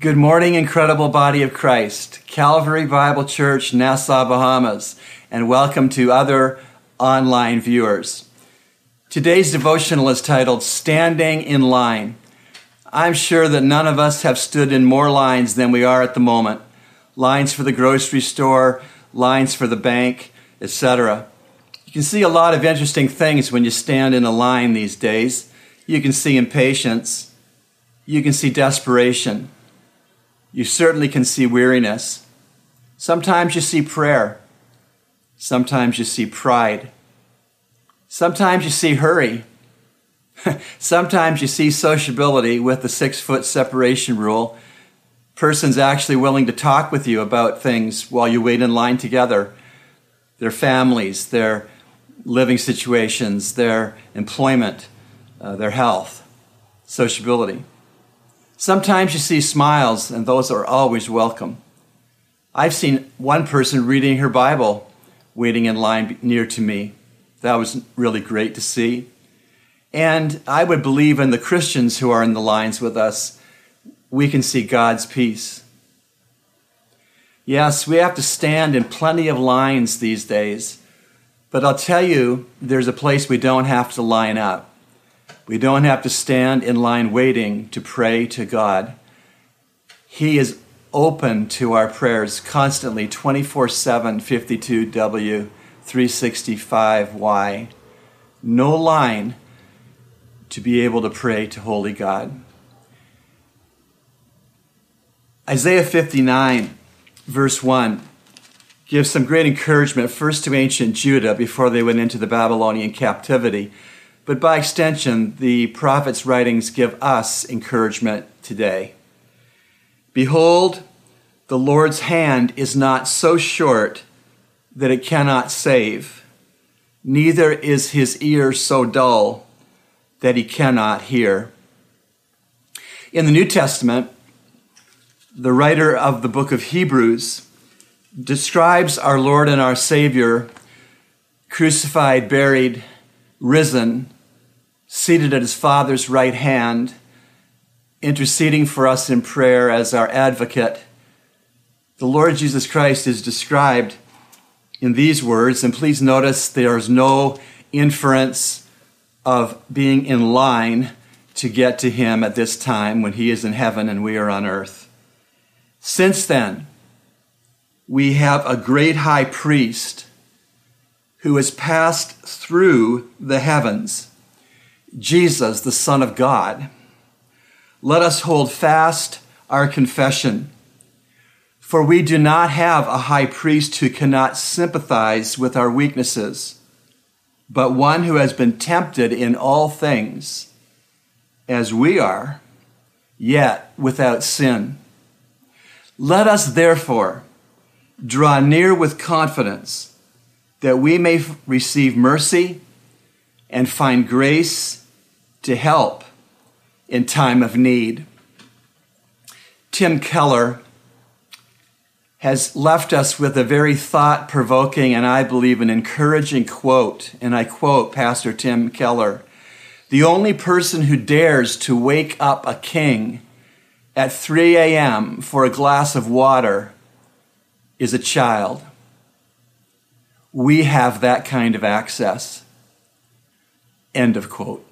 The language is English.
Good morning, incredible body of Christ, Calvary Bible Church, Nassau, Bahamas, and welcome to other online viewers. Today's devotional is titled Standing in Line. I'm sure that none of us have stood in more lines than we are at the moment lines for the grocery store, lines for the bank, etc. You can see a lot of interesting things when you stand in a line these days. You can see impatience, you can see desperation, you certainly can see weariness. Sometimes you see prayer, sometimes you see pride, sometimes you see hurry. Sometimes you see sociability with the six foot separation rule. Persons actually willing to talk with you about things while you wait in line together their families, their living situations, their employment, uh, their health, sociability. Sometimes you see smiles, and those are always welcome. I've seen one person reading her Bible waiting in line near to me. That was really great to see. And I would believe in the Christians who are in the lines with us, we can see God's peace. Yes, we have to stand in plenty of lines these days, but I'll tell you, there's a place we don't have to line up. We don't have to stand in line waiting to pray to God. He is open to our prayers constantly 24 7, 52W, 365Y. No line to be able to pray to Holy God. Isaiah 59, verse 1, gives some great encouragement first to ancient Judah before they went into the Babylonian captivity. But by extension, the prophet's writings give us encouragement today. Behold, the Lord's hand is not so short that it cannot save, neither is his ear so dull that he cannot hear. In the New Testament, the writer of the book of Hebrews describes our Lord and our Savior crucified, buried, risen, seated at his Father's right hand, interceding for us in prayer as our advocate. The Lord Jesus Christ is described in these words, and please notice there is no inference of being in line to get to him at this time when he is in heaven and we are on earth. Since then, we have a great high priest who has passed through the heavens, Jesus, the Son of God. Let us hold fast our confession. For we do not have a high priest who cannot sympathize with our weaknesses but one who has been tempted in all things as we are, yet without sin. Let us therefore draw near with confidence that we may receive mercy and find grace to help in time of need. Tim Keller has left us with a very thought provoking and I believe an encouraging quote. And I quote Pastor Tim Keller The only person who dares to wake up a king at 3 a.m. for a glass of water is a child. We have that kind of access. End of quote.